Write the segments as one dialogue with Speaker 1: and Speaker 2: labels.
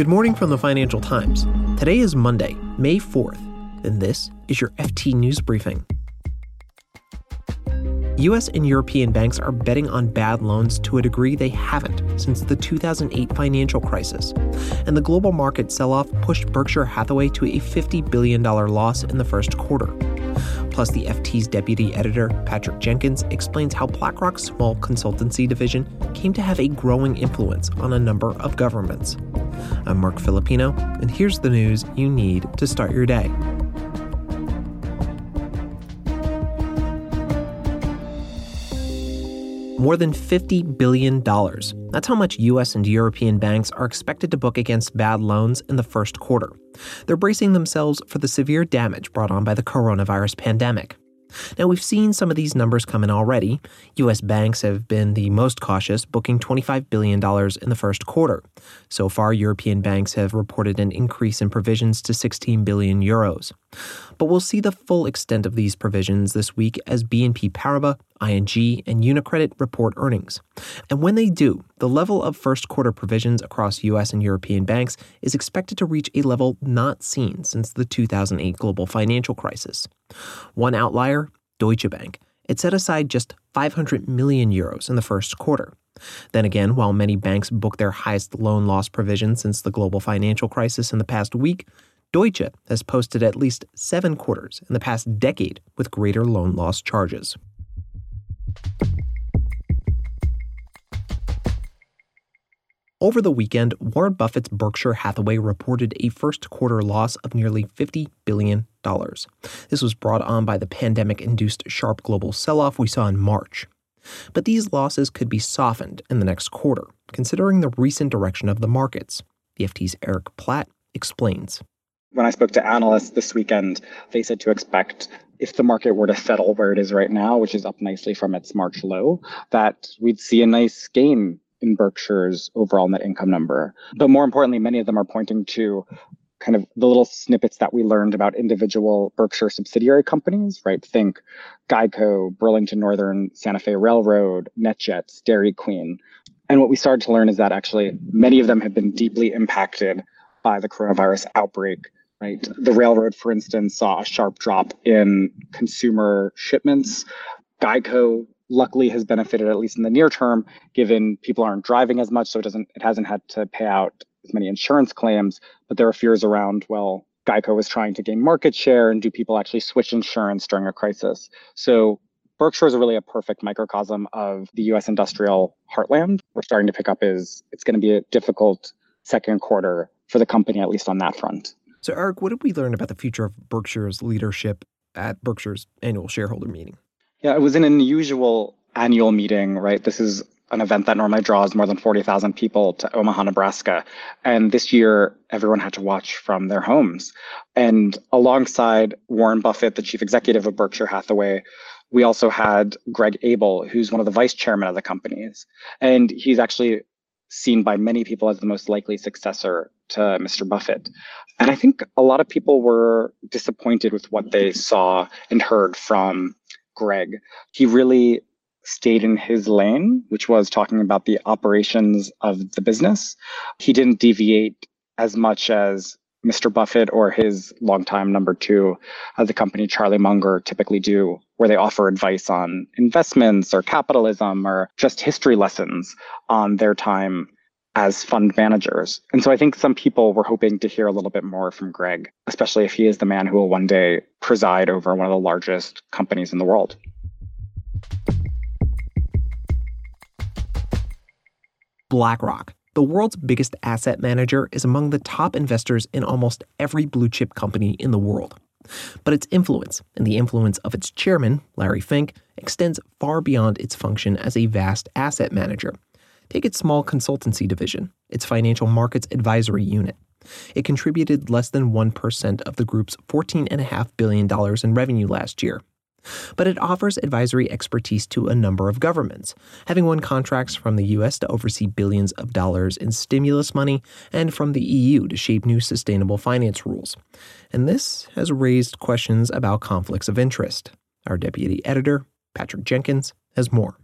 Speaker 1: Good morning from the Financial Times. Today is Monday, May 4th, and this is your FT News Briefing. US and European banks are betting on bad loans to a degree they haven't since the 2008 financial crisis. And the global market sell off pushed Berkshire Hathaway to a $50 billion loss in the first quarter. Plus, the FT's deputy editor, Patrick Jenkins, explains how BlackRock's small consultancy division came to have a growing influence on a number of governments. I'm Marc Filippino, and here's the news you need to start your day. More than $50 billion. That's how much US and European banks are expected to book against bad loans in the first quarter. They're bracing themselves for the severe damage brought on by the coronavirus pandemic. Now, we've seen some of these numbers come in already. U.S. banks have been the most cautious, booking $25 billion in the first quarter. So far, European banks have reported an increase in provisions to 16 billion euros. But we'll see the full extent of these provisions this week as BNP Paribas, ING, and UniCredit report earnings. And when they do, the level of first quarter provisions across US and European banks is expected to reach a level not seen since the 2008 global financial crisis. One outlier, Deutsche Bank. It set aside just 500 million euros in the first quarter. Then again, while many banks booked their highest loan loss provision since the global financial crisis in the past week, Deutsche has posted at least seven quarters in the past decade with greater loan loss charges. Over the weekend, Warren Buffett's Berkshire Hathaway reported a first quarter loss of nearly $50 billion. This was brought on by the pandemic induced sharp global sell off we saw in March. But these losses could be softened in the next quarter, considering the recent direction of the markets. The FT's Eric Platt explains.
Speaker 2: When I spoke to analysts this weekend, they said to expect if the market were to settle where it is right now, which is up nicely from its March low, that we'd see a nice gain in Berkshire's overall net income number. But more importantly, many of them are pointing to kind of the little snippets that we learned about individual Berkshire subsidiary companies, right? Think Geico, Burlington Northern, Santa Fe Railroad, NetJets, Dairy Queen. And what we started to learn is that actually many of them have been deeply impacted by the coronavirus outbreak, right? The railroad, for instance, saw a sharp drop in consumer shipments. Geico luckily has benefited at least in the near term, given people aren't driving as much, so it doesn't it hasn't had to pay out as many insurance claims. But there are fears around well, Geico is trying to gain market share, and do people actually switch insurance during a crisis? So Berkshire is really a perfect microcosm of the U.S. industrial heartland. We're starting to pick up is it's going to be a difficult second quarter for the company, at least on that front.
Speaker 1: So, Eric, what did we learn about the future of Berkshire's leadership at Berkshire's annual shareholder meeting?
Speaker 2: Yeah, it was an unusual annual meeting, right? This is an event that normally draws more than 40,000 people to Omaha, Nebraska. And this year, everyone had to watch from their homes. And alongside Warren Buffett, the chief executive of Berkshire Hathaway, we also had Greg Abel, who's one of the vice chairmen of the companies. And he's actually seen by many people as the most likely successor to Mr. Buffett. And I think a lot of people were disappointed with what they saw and heard from Greg. He really stayed in his lane, which was talking about the operations of the business. He didn't deviate as much as Mr. Buffett or his longtime number two of the company, Charlie Munger, typically do, where they offer advice on investments or capitalism or just history lessons on their time as fund managers. And so I think some people were hoping to hear a little bit more from Greg, especially if he is the man who will one day preside over one of the largest companies in the world.
Speaker 1: BlackRock, the world's biggest asset manager, is among the top investors in almost every blue chip company in the world. But its influence, and the influence of its chairman, Larry Fink, extends far beyond its function as a vast asset manager. Take its small consultancy division, its financial markets advisory unit. It contributed less than 1% of the group's $14.5 billion in revenue last year. But it offers advisory expertise to a number of governments, having won contracts from the U.S. to oversee billions of dollars in stimulus money and from the EU to shape new sustainable finance rules. And this has raised questions about conflicts of interest. Our deputy editor, Patrick Jenkins, has more.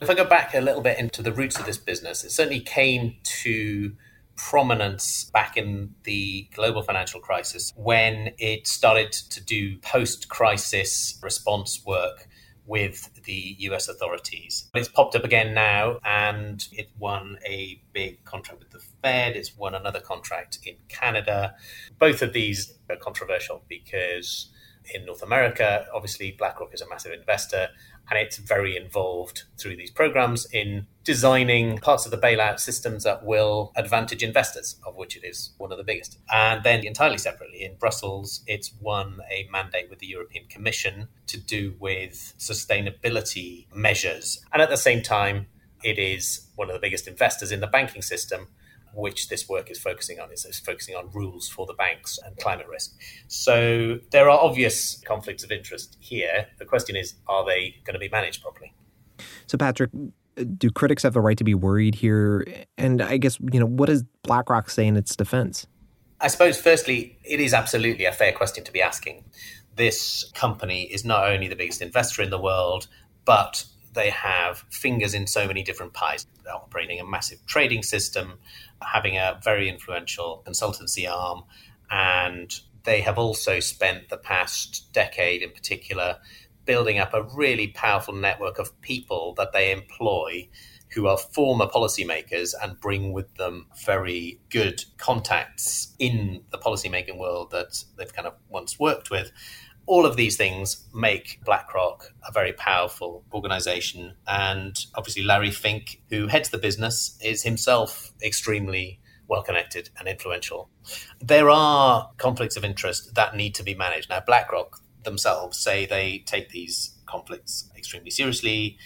Speaker 3: If I go back a little bit into the roots of this business, it certainly came to prominence back in the global financial crisis when it started to do post crisis response work with the US authorities. It's popped up again now and it won a big contract with the Fed. It's won another contract in Canada. Both of these are controversial because in North America, obviously, BlackRock is a massive investor and it's very involved through these programs in designing parts of the bailout systems that will advantage investors, of which it is one of the biggest. And then, entirely separately, in Brussels, it's won a mandate with the European Commission to do with sustainability measures. And at the same time, it is one of the biggest investors in the banking system which this work is focusing on is, focusing on rules for the banks and climate risk. So there are obvious conflicts of interest here. The question is, are they going to be managed properly?
Speaker 1: So, Patrick, do critics have the right to be worried here? And I guess, you know, what does BlackRock say in its defense?
Speaker 3: I suppose, firstly, it is absolutely a fair question to be asking. This company is not only the biggest investor in the world, but they have fingers in so many different pies. They're operating a massive trading system, having a very influential consultancy arm, and they have also spent the past decade in particular building up a really powerful network of people that they employ who are former policymakers and bring with them very good contacts in the policymaking world that they've kind of once worked with all of these things make BlackRock a very powerful organization. And obviously, Larry Fink, who heads the business, is himself extremely well connected and influential. There are conflicts of interest that need to be managed. Now, BlackRock themselves say they take these conflicts extremely seriously.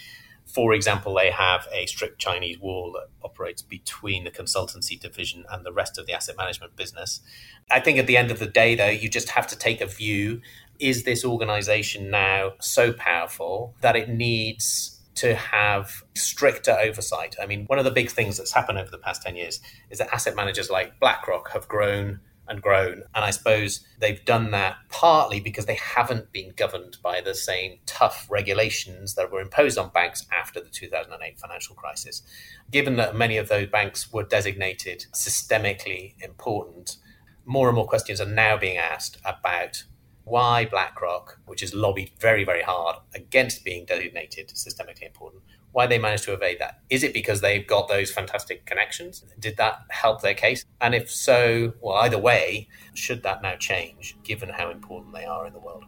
Speaker 3: For example, they have a strict Chinese wall that operates between the consultancy division and the rest of the asset management business. I think at the end of the day, though, you just have to take a view is this organization now so powerful that it needs to have stricter oversight? I mean, one of the big things that's happened over the past 10 years is that asset managers like BlackRock have grown and grown. And I suppose they've done that partly because they haven't been governed by the same tough regulations that were imposed on banks after the 2008 financial crisis. Given that many of those banks were designated systemically important, more and more questions are now being asked about why BlackRock, which has lobbied very, very hard against being designated systemically important, why they managed to evade that. Is it because they've got those fantastic connections? Did that help their case? And if so, well, either way, should that now change given how important they are in the world?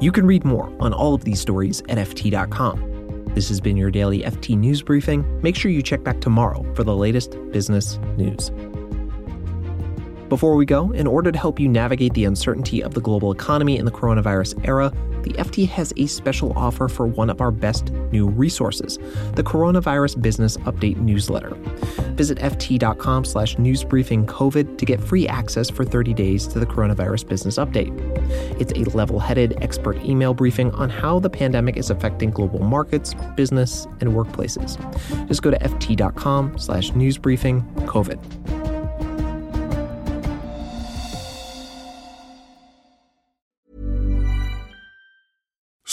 Speaker 1: You can read more on all of these stories at FT.com. This has been your daily FT News Briefing. Make sure you check back tomorrow for the latest business news. Before we go, in order to help you navigate the uncertainty of the global economy in the coronavirus era, the FT has a special offer for one of our best new resources, the Coronavirus Business Update newsletter. Visit ft.com slash newsbriefingcovid to get free access for 30 days to the Coronavirus Business Update. It's a level-headed expert email briefing on how the pandemic is affecting global markets, business, and workplaces. Just go to ft.com slash newsbriefingcovid.